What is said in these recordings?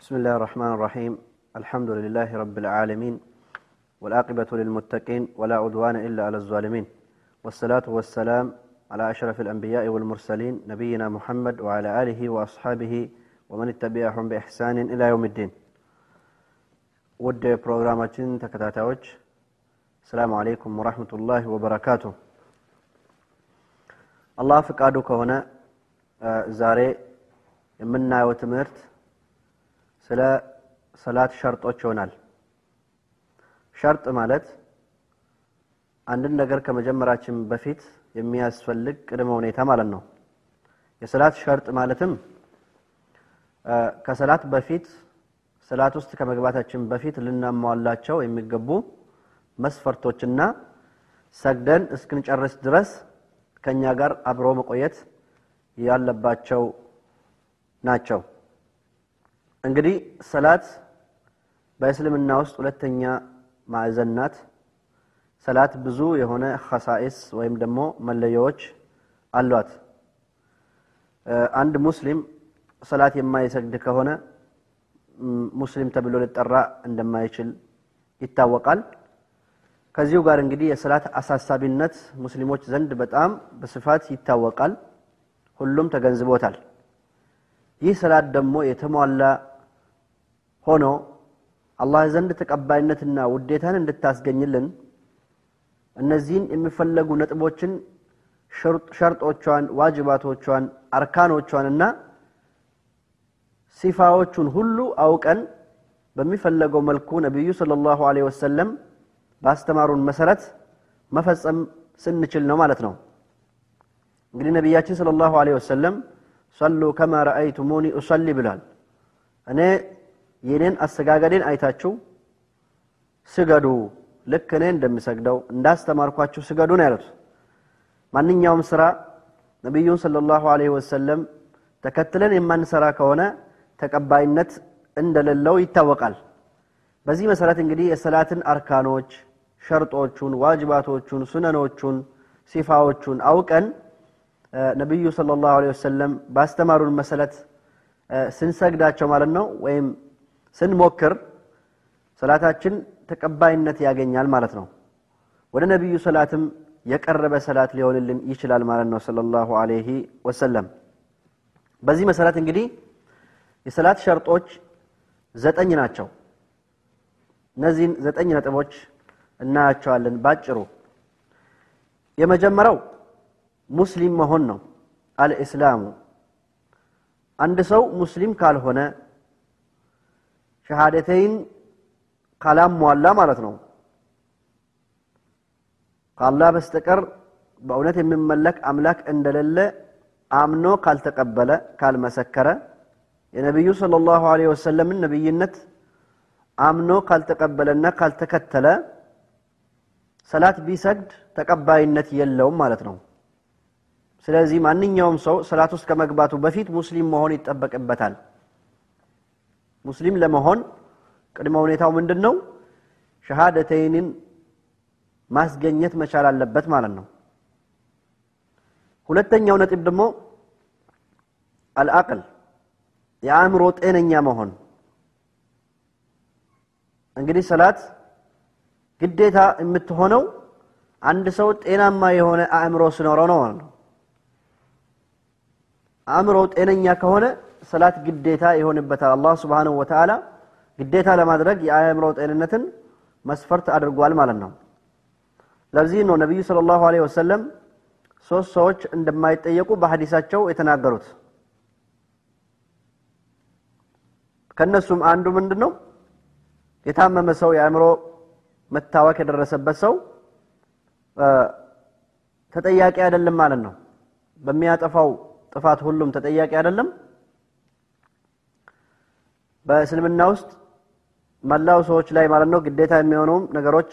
بسم الله الرحمن الرحيم الحمد لله رب العالمين والعاقبة للمتقين ولا عدوان إلا على الظالمين والصلاة والسلام على أشرف الأنبياء والمرسلين نبينا محمد وعلى آله وأصحابه ومن اتبعهم بإحسان إلى يوم الدين ود بروغراماتين تكتاتاوج السلام عليكم ورحمة الله وبركاته الله فقادك هنا زاري የምናየው ትምህርት ስለ ሰላት ሸርጦች ይሆናል። ሸርጥ ማለት አንድን ነገር ከመጀመራችን በፊት የሚያስፈልግ ቅድመ ሁኔታ ማለት ነው። የሰላት ሸርጥ ማለትም ከሰላት በፊት ሰላት ውስጥ ከመግባታችን በፊት ልናሟላቸው የሚገቡ መስፈርቶችና ሰግደን እስክንጨርስ ድረስ ከእኛ ጋር አብሮ መቆየት ያለባቸው ናቸው እንግዲህ ሰላት በእስልምና ውስጥ ሁለተኛ ማዕዘን ናት። ሰላት ብዙ የሆነ ኸሳኢስ ወይም ደግሞ መለያዎች አሏት። አንድ ሙስሊም ሰላት የማይሰግድ ከሆነ ሙስሊም ተብሎ ሊጠራ እንደማይችል ይታወቃል። ከዚሁ ጋር እንግዲህ የሰላት አሳሳቢነት ሙስሊሞች ዘንድ በጣም በስፋት ይታወቃል። ሁሉም ተገንዝቦታል። ይህ ሰላት ደግሞ የተሟላ ሆኖ አላህ ዘንድ ተቀባይነትና ውዴታን እንድታስገኝልን እነዚህን የሚፈለጉ ነጥቦችን ሸርጦቿን ዋጅባቶቿን አርካኖቿንና ሲፋዎቹን ሁሉ አውቀን በሚፈለገው መልኩ ነቢዩ صለ ላሁ ለ ወሰለም ባስተማሩን መሰረት መፈጸም ስንችል ነው ማለት ነው። እንግዲህ ነቢያችን صለ ላሁ ለ ወሰለም ሰሉ ከማ ረአይቱሙኒ ኡሰሊ ብሏል። እኔ የኔን አሰጋገዴን አይታችሁ ስገዱ። ልክ እኔ እንደምሰግደው እንዳስተማርኳችሁ ስገዱ ነው ያሉት። ማንኛውም ስራ ነቢዩን صለ ላሁ ለ ወሰለም ተከትለን የማንሰራ ከሆነ ተቀባይነት እንደሌለው ይታወቃል። በዚህ መሰረት እንግዲህ የሰላትን አርካኖች ሸርጦቹን ዋጅባቶቹን ሱነኖቹን ሲፋዎቹን አውቀን ነቢዩ صለ ላሁ ለ ወሰለም ባስተማሩን መሰረት ስንሰግዳቸው ማለት ነው ወይም ስንሞክር ሰላታችን ተቀባይነት ያገኛል ማለት ነው። ወደ ነቢዩ ሰላትም የቀረበ ሰላት ሊሆንልን ይችላል ማለት ነው صለ ላሁ አለይህ ወሰለም። በዚህ መሰረት እንግዲህ የሰላት ሸርጦች ዘጠኝ ናቸው። እነዚህን ዘጠኝ ነጥቦች እናያቸዋለን ባጭሩ። የመጀመሪያው ሙስሊም መሆን ነው። አልእስላሙ አንድ ሰው ሙስሊም ካልሆነ ሸሃደተይን ካላሟላ ማለት ነው። ከአላህ በስተቀር በእውነት የሚመለክ አምላክ እንደሌለ አምኖ ካልተቀበለ ካልመሰከረ የነቢዩ صለ ላሁ ለ ወሰለምን ነቢይነት አምኖ ካልተቀበለና ካልተከተለ ሰላት ቢሰግድ ተቀባይነት የለውም ማለት ነው። ስለዚህ ማንኛውም ሰው ሰላት ውስጥ ከመግባቱ በፊት ሙስሊም መሆን ይጠበቅበታል ሙስሊም ለመሆን ቅድመ ሁኔታው ምንድን ነው ሸሃደተይንን ማስገኘት መቻል አለበት ማለት ነው። ሁለተኛው ነጥብ ደግሞ አልአቅል የአእምሮ ጤነኛ መሆን። እንግዲህ ሰላት ግዴታ የምትሆነው አንድ ሰው ጤናማ የሆነ አእምሮ ሲኖረው ነው ማለት ነው። አእምሮ ጤነኛ ከሆነ ሰላት ግዴታ ይሆንበታል። አላህ ስብሓንሁ ወተዓላ ግዴታ ለማድረግ የአእምሮ ጤንነትን መስፈርት አድርጓል ማለት ነው። ለዚህ ነው ነቢዩ صለ ላሁ ወሰለም ሶስት ሰዎች እንደማይጠየቁ በሀዲሳቸው የተናገሩት። ከእነሱም አንዱ ምንድን ነው የታመመ ሰው የአእምሮ መታወክ የደረሰበት ሰው ተጠያቂ አይደለም ማለት ነው። በሚያጠፋው ጥፋት ሁሉም ተጠያቂ አይደለም በእስልምና ውስጥ መላው ሰዎች ላይ ማለት ነው ግዴታ የሚሆነውም ነገሮች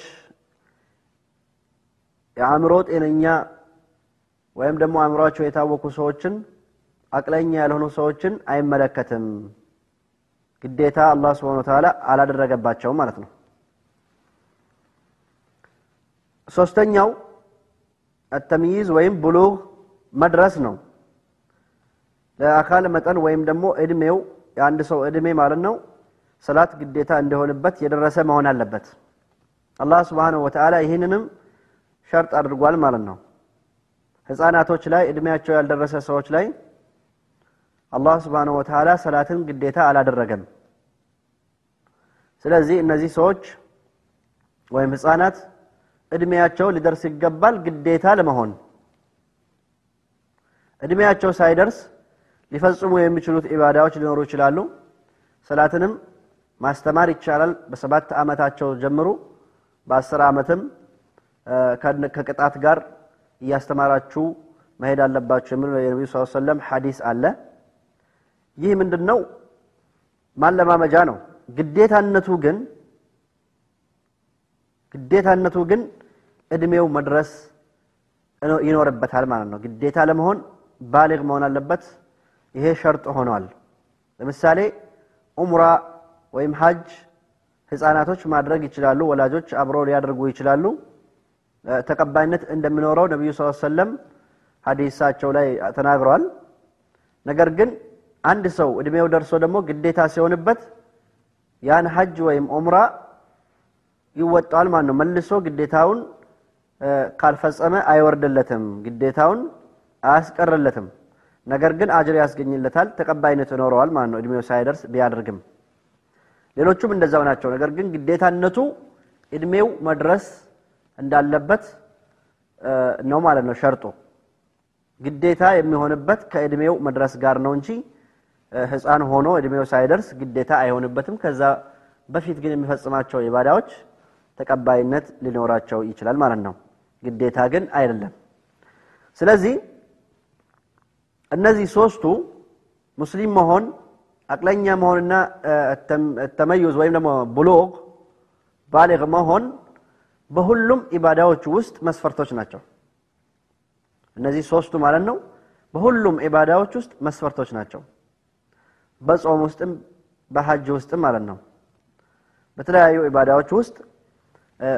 የአእምሮ ጤነኛ ወይም ደግሞ አእምሯቸው የታወቁ ሰዎችን አቅለኛ ያልሆኑ ሰዎችን አይመለከትም። ግዴታ አላህ ስብሓን ተዓላ አላደረገባቸውም ማለት ነው። ሶስተኛው አተምይዝ ወይም ብሉግ መድረስ ነው። ለአካል መጠን ወይም ደግሞ እድሜው የአንድ ሰው እድሜ ማለት ነው ሰላት ግዴታ እንደሆንበት የደረሰ መሆን አለበት። አላህ ስብሓነሁ ወተዓላ ይህንንም ሸርጥ አድርጓል ማለት ነው። ህፃናቶች ላይ እድሜያቸው ያልደረሰ ሰዎች ላይ አላህ ስብሓነሁ ወተዓላ ሰላትን ግዴታ አላደረገም። ስለዚህ እነዚህ ሰዎች ወይም ህፃናት እድሜያቸው ሊደርስ ይገባል ግዴታ ለመሆን እድሜያቸው ሳይደርስ ሊፈጽሙ የሚችሉት ኢባዳዎች ሊኖሩ ይችላሉ። ሰላትንም ማስተማር ይቻላል። በሰባት ዓመታቸው ጀምሩ፣ በአስር ዓመትም ከቅጣት ጋር እያስተማራችሁ መሄድ አለባችሁ የሚል የነቢዩ ስ ሰለም ሐዲስ አለ። ይህ ምንድን ነው? ማለማመጃ ነው። ግዴታነቱ ግን ግዴታነቱ ግን እድሜው መድረስ ይኖርበታል ማለት ነው። ግዴታ ለመሆን ባሊግ መሆን አለበት። ይሄ ሸርጥ ሆኗል። ለምሳሌ ኡምራ ወይም ሀጅ ህፃናቶች ማድረግ ይችላሉ። ወላጆች አብረው ሊያደርጉ ይችላሉ። ተቀባይነት እንደሚኖረው ነቢዩ ስ ሰለም ሀዲሳቸው ላይ ተናግረዋል። ነገር ግን አንድ ሰው እድሜው ደርሶ ደግሞ ግዴታ ሲሆንበት ያን ሀጅ ወይም ኡምራ ይወጣዋል ማለት ነው። መልሶ ግዴታውን ካልፈጸመ አይወርድለትም፣ ግዴታውን አያስቀርለትም። ነገር ግን አጅር ያስገኝለታል፣ ተቀባይነት ይኖረዋል ማለት ነው። እድሜው ሳይደርስ ቢያደርግም ሌሎቹም እንደዛው ናቸው። ነገር ግን ግዴታነቱ እድሜው መድረስ እንዳለበት ነው ማለት ነው። ሸርጡ ግዴታ የሚሆንበት ከእድሜው መድረስ ጋር ነው እንጂ ህፃን ሆኖ እድሜው ሳይደርስ ግዴታ አይሆንበትም። ከዛ በፊት ግን የሚፈጽማቸው ኢባዳዎች ተቀባይነት ሊኖራቸው ይችላል ማለት ነው። ግዴታ ግን አይደለም። ስለዚህ እነዚህ ሶስቱ ሙስሊም መሆን፣ አቅለኛ መሆንና ተመዩዝ ወይም ደግሞ ብሉግ ባሊግ መሆን በሁሉም ኢባዳዎች ውስጥ መስፈርቶች ናቸው። እነዚህ ሶስቱ ማለት ነው። በሁሉም ኢባዳዎች ውስጥ መስፈርቶች ናቸው። በጾም ውስጥም በሐጅ ውስጥም ማለት ነው። በተለያዩ ኢባዳዎች ውስጥ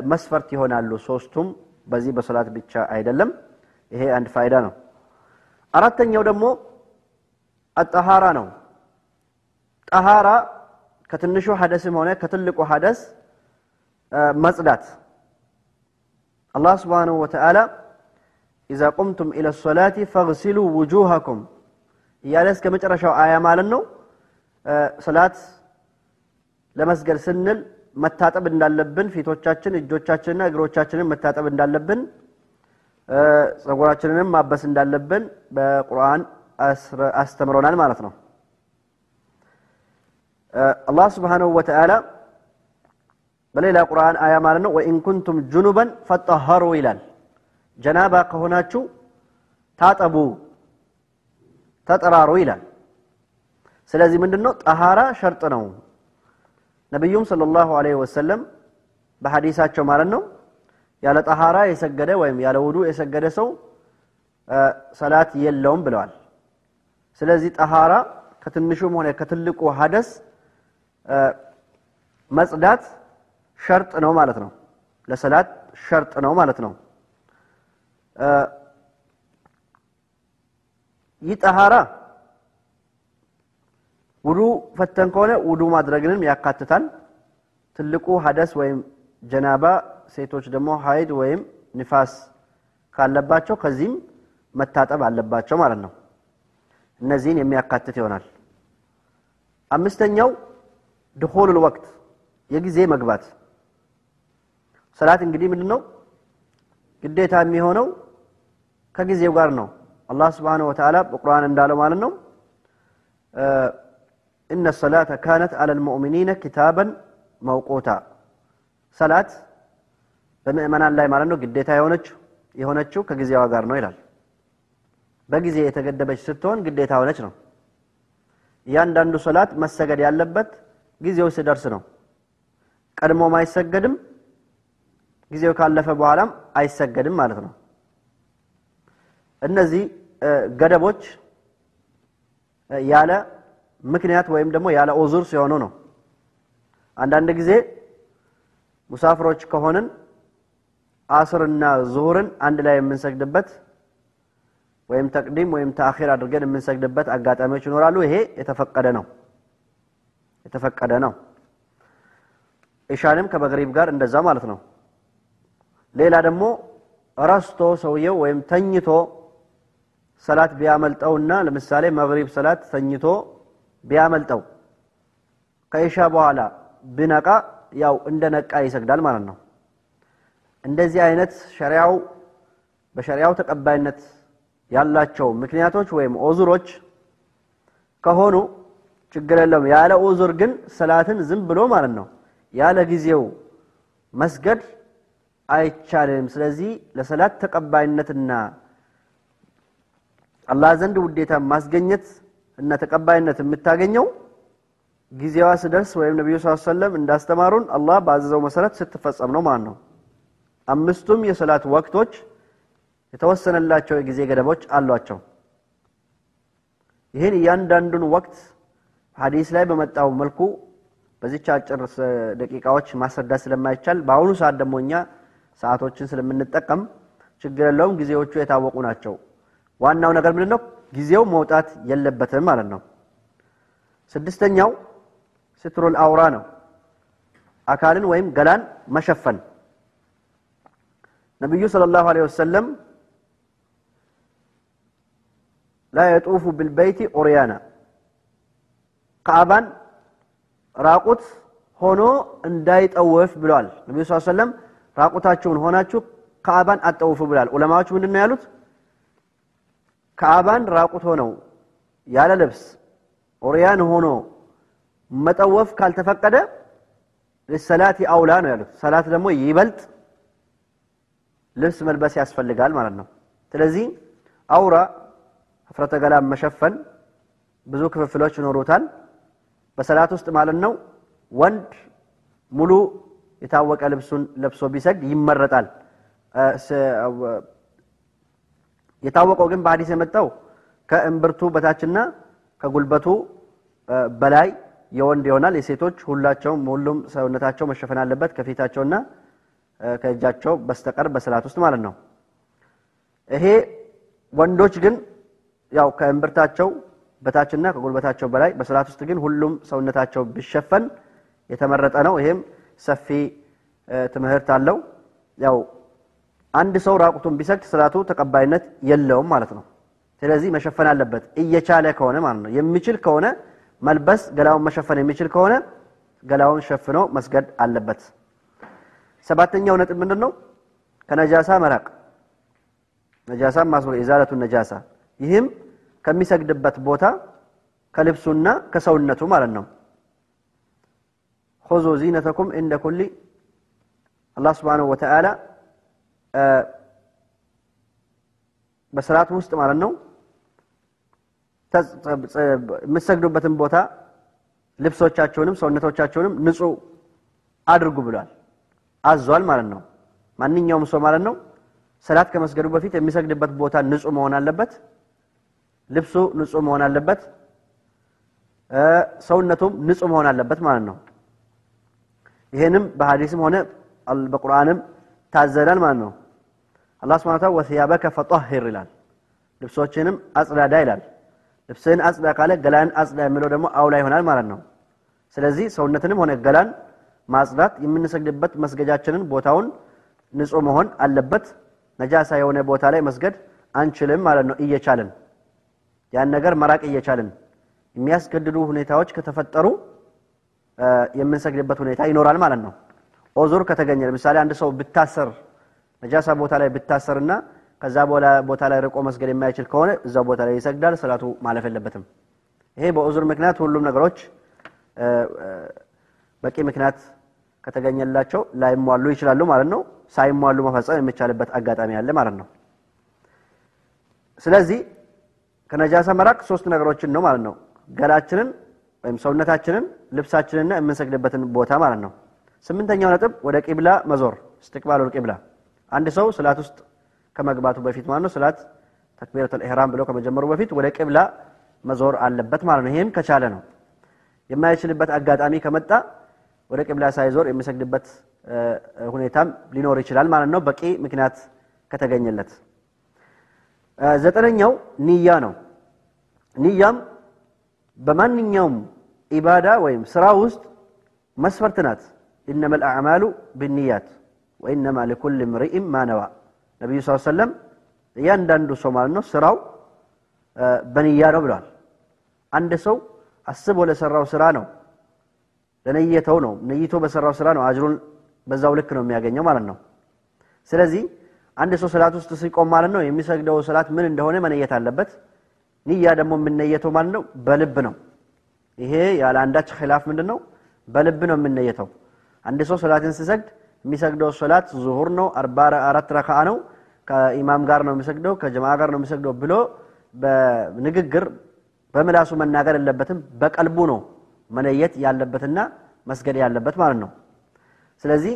መስፈርት ይሆናሉ። ሶስቱም በዚህ በሶላት ብቻ አይደለም። ይሄ አንድ ፋይዳ ነው። አራተኛው ደግሞ አጠሃራ ነው። ጠሃራ ከትንሹ ሐደስም ሆነ ከትልቁ ሐደስ መጽዳት አላህ ስብሓንሁ ወተዓላ ኢዛ ቁምቱም ኢለ ሶላቲ ፈግሲሉ ውጁሃኩም እያለ እስከ መጨረሻው አያ ማለት ነው። ሰላት ለመስገድ ስንል መታጠብ እንዳለብን ፊቶቻችን፣ እጆቻችንና እግሮቻችንን መታጠብ እንዳለብን ጸጉራችንንም ማበስ እንዳለብን በቁርአን አስተምሮናል ማለት ነው። አላህ ስብሓንሁ ወተዓላ በሌላ ቁርአን አያ ማለት ነው ወኢን ኩንቱም ጁኑበን ፈጠሀሩ ይላል። ጀናባ ከሆናችሁ ታጠቡ፣ ተጠራሩ ይላል። ስለዚህ ምንድን ነው ጠሃራ ሸርጥ ነው። ነቢዩም ሰለላሁ ዐለይሂ ወሰለም በሐዲሳቸው ማለት ነው ያለ ጠሃራ የሰገደ ወይም ያለ ውዱ የሰገደ ሰው ሰላት የለውም ብለዋል። ስለዚህ ጠሃራ ከትንሹም ሆነ ከትልቁ ሀደስ መጽዳት ሸርጥ ነው ማለት ነው። ለሰላት ሸርጥ ነው ማለት ነው። ይህ ጠሃራ ውዱ ፈተን ከሆነ ውዱ ማድረግንም ያካትታል። ትልቁ ሀደስ ወይም ጀናባ፣ ሴቶች ደግሞ ሀይድ ወይም ንፋስ ካለባቸው ከዚህም መታጠብ አለባቸው ማለት ነው። እነዚህን የሚያካትት ይሆናል። አምስተኛው ድኹሉል ወቅት የጊዜ መግባት። ሰላት እንግዲህ ምንድን ነው ግዴታ የሚሆነው ከጊዜው ጋር ነው። አላህ ስብሓነሁ ወተዓላ በቁርአን እንዳለው ማለት ነው ኢነ ሰላተ ካነት አለል ሙእሚኒነ ኪታበን መውቁታ ሰላት በምእመናን ላይ ማለት ነው ግዴታ የሆነችው የሆነችው ከጊዜዋ ጋር ነው ይላል። በጊዜ የተገደበች ስትሆን ግዴታ ሆነች ነው። እያንዳንዱ ሰላት መሰገድ ያለበት ጊዜው ሲደርስ ነው። ቀድሞም አይሰገድም፣ ጊዜው ካለፈ በኋላም አይሰገድም ማለት ነው። እነዚህ ገደቦች ያለ ምክንያት ወይም ደግሞ ያለ ኡዙር ሲሆኑ ነው። አንዳንድ ጊዜ ሙሳፍሮች ከሆንን አስርና ዙሁርን አንድ ላይ የምንሰግድበት ወይም ተቅዲም ወይም ተአኺር አድርገን የምንሰግድበት አጋጣሚዎች ይኖራሉ። ይሄ የተፈቀደ ነው የተፈቀደ ነው። ኢሻንም ከመግሪብ ጋር እንደዛ ማለት ነው። ሌላ ደግሞ ረስቶ ሰውየው ወይም ተኝቶ ሰላት ቢያመልጠውና ለምሳሌ መግሪብ ሰላት ተኝቶ ቢያመልጠው ከኢሻ በኋላ ብነቃ ያው እንደ ነቃ ይሰግዳል ማለት ነው። እንደዚህ አይነት ሸሪያው በሸሪያው ተቀባይነት ያላቸው ምክንያቶች ወይም ኦዙሮች ከሆኑ ችግር የለውም። ያለ ኦዙር ግን ሰላትን ዝም ብሎ ማለት ነው ያለ ጊዜው መስገድ አይቻልም። ስለዚህ ለሰላት ተቀባይነትና አላህ ዘንድ ውዴታ ማስገኘት እና ተቀባይነት የምታገኘው ጊዜዋ ስደርስ ወይም ነቢዩ ስ ሰለም እንዳስተማሩን አላህ ባዘዘው መሰረት ስትፈጸም ነው ማለት ነው። አምስቱም የሰላት ወቅቶች የተወሰነላቸው የጊዜ ገደቦች አሏቸው። ይህን እያንዳንዱን ወቅት ሀዲስ ላይ በመጣው መልኩ በዚች አጭር ደቂቃዎች ማስረዳት ስለማይቻል በአሁኑ ሰዓት ደግሞ እኛ ሰዓቶችን ስለምንጠቀም ችግር የለውም። ጊዜዎቹ የታወቁ ናቸው። ዋናው ነገር ምንድን ነው? ጊዜው መውጣት የለበትም ማለት ነው። ስድስተኛው ስትሩል አውራ ነው። አካልን ወይም ገላን መሸፈን ነቢዩ ሰለላሁ ዐለይሂ ወሰለም ላ የጡፉ ብልበይቲ ዑርያና ካዕባን ራቁት ሆኖ እንዳይጠወፍ ብለዋል። ነቢዩ ስ ሰለም ራቁታችሁን ሆናችሁ ካዕባን አጠውፉ ብለዋል። ዑለማዎች ምንድን ነው ያሉት? ካዕባን ራቁት ሆነው ያለ ልብስ ዑርያን ሆኖ መጠወፍ ካልተፈቀደ ሰላት አውላ ነው ያሉት። ሰላት ደግሞ ይበልጥ ልብስ መልበስ ያስፈልጋል ማለት ነው። ስለዚህ አውራ ሀፍረተ ገላ መሸፈን ብዙ ክፍፍሎች ይኖሩታል። በሰላት ውስጥ ማለት ነው ወንድ ሙሉ የታወቀ ልብሱን ለብሶ ቢሰግድ ይመረጣል። የታወቀው ግን በሀዲስ የመጣው ከእምብርቱ በታችና ከጉልበቱ በላይ የወንድ ይሆናል። የሴቶች ሁላቸውም ሁሉም ሰውነታቸው መሸፈን አለበት ከፊታቸውና ከእጃቸው በስተቀር በሰላት ውስጥ ማለት ነው። ይሄ ወንዶች ግን ያው ከእምብርታቸው በታችና ከጉልበታቸው በላይ በሰላት ውስጥ ግን ሁሉም ሰውነታቸው ቢሸፈን የተመረጠ ነው። ይሄም ሰፊ ትምህርት አለው። ያው አንድ ሰው ራቁቱን ቢሰግድ ሰላቱ ተቀባይነት የለውም ማለት ነው። ስለዚህ መሸፈን አለበት እየቻለ ከሆነ ማለት ነው። የሚችል ከሆነ መልበስ ገላውን መሸፈን የሚችል ከሆነ ገላውን ሸፍኖ መስገድ አለበት። ሰባተኛው ነጥብ ምንድን ነው? ከነጃሳ መራቅ፣ ነጃሳ ማስወገድ፣ ኢዛለቱ ነጃሳ። ይህም ከሚሰግድበት ቦታ ከልብሱና ከሰውነቱ ማለት ነው። ኹዙ ዚነተኩም እንደ ኩሊ አላህ ስብሓነሁ ወተዓላ በስርዓት ውስጥ ማለት ነው የምትሰግዱበትን ቦታ ልብሶቻቸውንም ሰውነቶቻቸውንም ንጹህ አድርጉ ብሏል፣ አዟል ማለት ነው። ማንኛውም ሰው ማለት ነው ሰላት ከመስገዱ በፊት የሚሰግድበት ቦታ ንጹህ መሆን አለበት። ልብሱ ንጹህ መሆን አለበት። ሰውነቱም ንጹህ መሆን አለበት ማለት ነው። ይሄንም በሐዲስም ሆነ በቁርአንም ታዘናል ማለት ነው። አላህ ሱብሓነሁ ወተዓላ ወሲያበከ ፈጠሂር ይላል፣ ልብሶችንም አጽዳዳ ይላል። ልብስህን አጽዳ ካለ ገላን አጽዳ የሚለው ደግሞ አውላ ይሆናል ማለት ነው። ስለዚህ ሰውነትንም ሆነ ገላን ማጽዳት የምንሰግድበት መስገጃችንን ቦታውን ንጹህ መሆን አለበት። ነጃሳ የሆነ ቦታ ላይ መስገድ አንችልም ማለት ነው። እየቻልን ያን ነገር መራቅ እየቻልን የሚያስገድዱ ሁኔታዎች ከተፈጠሩ የምንሰግድበት ሁኔታ ይኖራል ማለት ነው። ኦዙር ከተገኘ ለምሳሌ አንድ ሰው ብታሰር ነጃሳ ቦታ ላይ ብታሰርና ከዛ ቦታ ላይ ርቆ መስገድ የማይችል ከሆነ እዛው ቦታ ላይ ይሰግዳል። ሰላቱ ማለፍ የለበትም። ይሄ በኡዙር ምክንያት ሁሉም ነገሮች በቂ ምክንያት ከተገኘላቸው ላይሟሉ ይችላሉ ማለት ነው። ሳይሟሉ መፈጸም የሚቻልበት አጋጣሚ አለ ማለት ነው። ስለዚህ ከነጃሳ መራቅ ሶስት ነገሮችን ነው ማለት ነው። ገላችንን ወይም ሰውነታችንን፣ ልብሳችንንና የምንሰግድበትን ቦታ ማለት ነው። ስምንተኛው ነጥብ ወደ ቂብላ መዞር እስትቅባሉል ቂብላ አንድ ሰው ሰላት ውስጥ ከመግባቱ በፊት ማለት ነው ሰላት ተክቢረቱል ኢህራም ብሎ ከመጀመሩ በፊት ወደ ቂብላ መዞር አለበት ማለት ነው። ይህም ከቻለ ነው። የማይችልበት አጋጣሚ ከመጣ ወደ ቂብላ ሳይዞር የሚሰግድበት ሁኔታም ሊኖር ይችላል ማለት ነው፣ በቂ ምክንያት ከተገኘለት። ዘጠነኛው ንያ ነው። ንያም በማንኛውም ኢባዳ ወይም ስራ ውስጥ መስፈርት ናት። ኢነማ ልአዕማሉ ብንያት ወኢነማ ሊኩል ምርኢም ማነዋ ነቢዩ ስ ሰለም እያንዳንዱ ሰው ማለት ነው ስራው በንያ ነው ብለዋል። አንድ ሰው አስቦ ለሰራው ስራ ነው ለነየተው ነው ነይቶ በሰራው ስራ ነው አጅሩን በዛው ልክ ነው የሚያገኘው ማለት ነው። ስለዚህ አንድ ሰው ሰላት ውስጥ ሲቆም ማለት ነው የሚሰግደው ሰላት ምን እንደሆነ መነየት አለበት። ንያ ደግሞ የምነየተው ማለት ነው በልብ ነው። ይሄ ያለ አንዳች ኺላፍ ምንድን በልብ ነው የምነየተው አንድ ሰው ሰላትን ሲሰግድ የሚሰግደው ሰላት ዙሁር ነው አራት ረካዓ ነው። ከኢማም ጋር ነው የሚሰግደው ከጀማዓ ጋር ነው የሚሰግደው ብሎ በንግግር በምላሱ መናገር የለበትም። በቀልቡ ነው መነየት ያለበትና መስገድ ያለበት ማለት ነው። ስለዚህ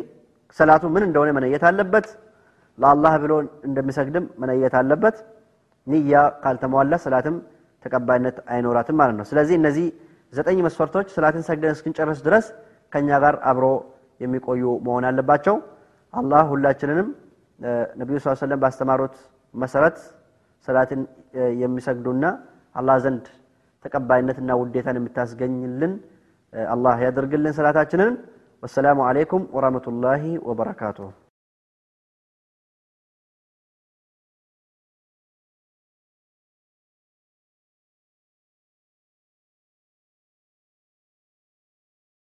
ሰላቱ ምን እንደሆነ መነየት አለበት። ለአላህ ብሎ እንደሚሰግድም መነየት አለበት። ንያ ካልተሟላ ሰላትም ተቀባይነት አይኖራትም ማለት ነው። ስለዚህ እነዚህ ዘጠኝ መስፈርቶች ሰላትን ሰግደን እስክንጨርስ ድረስ ከኛ ጋር አብሮ የሚቆዩ መሆን አለባቸው። አላህ ሁላችንንም ነቢዩ ስ ሰለም ባስተማሩት መሰረት ሰላትን የሚሰግዱና አላህ ዘንድ ተቀባይነትና ውዴታን የምታስገኝልን አላህ ያደርግልን ሰላታችንን። ወሰላሙ አለይኩም ወራህመቱላሂ ወበረካቱሁ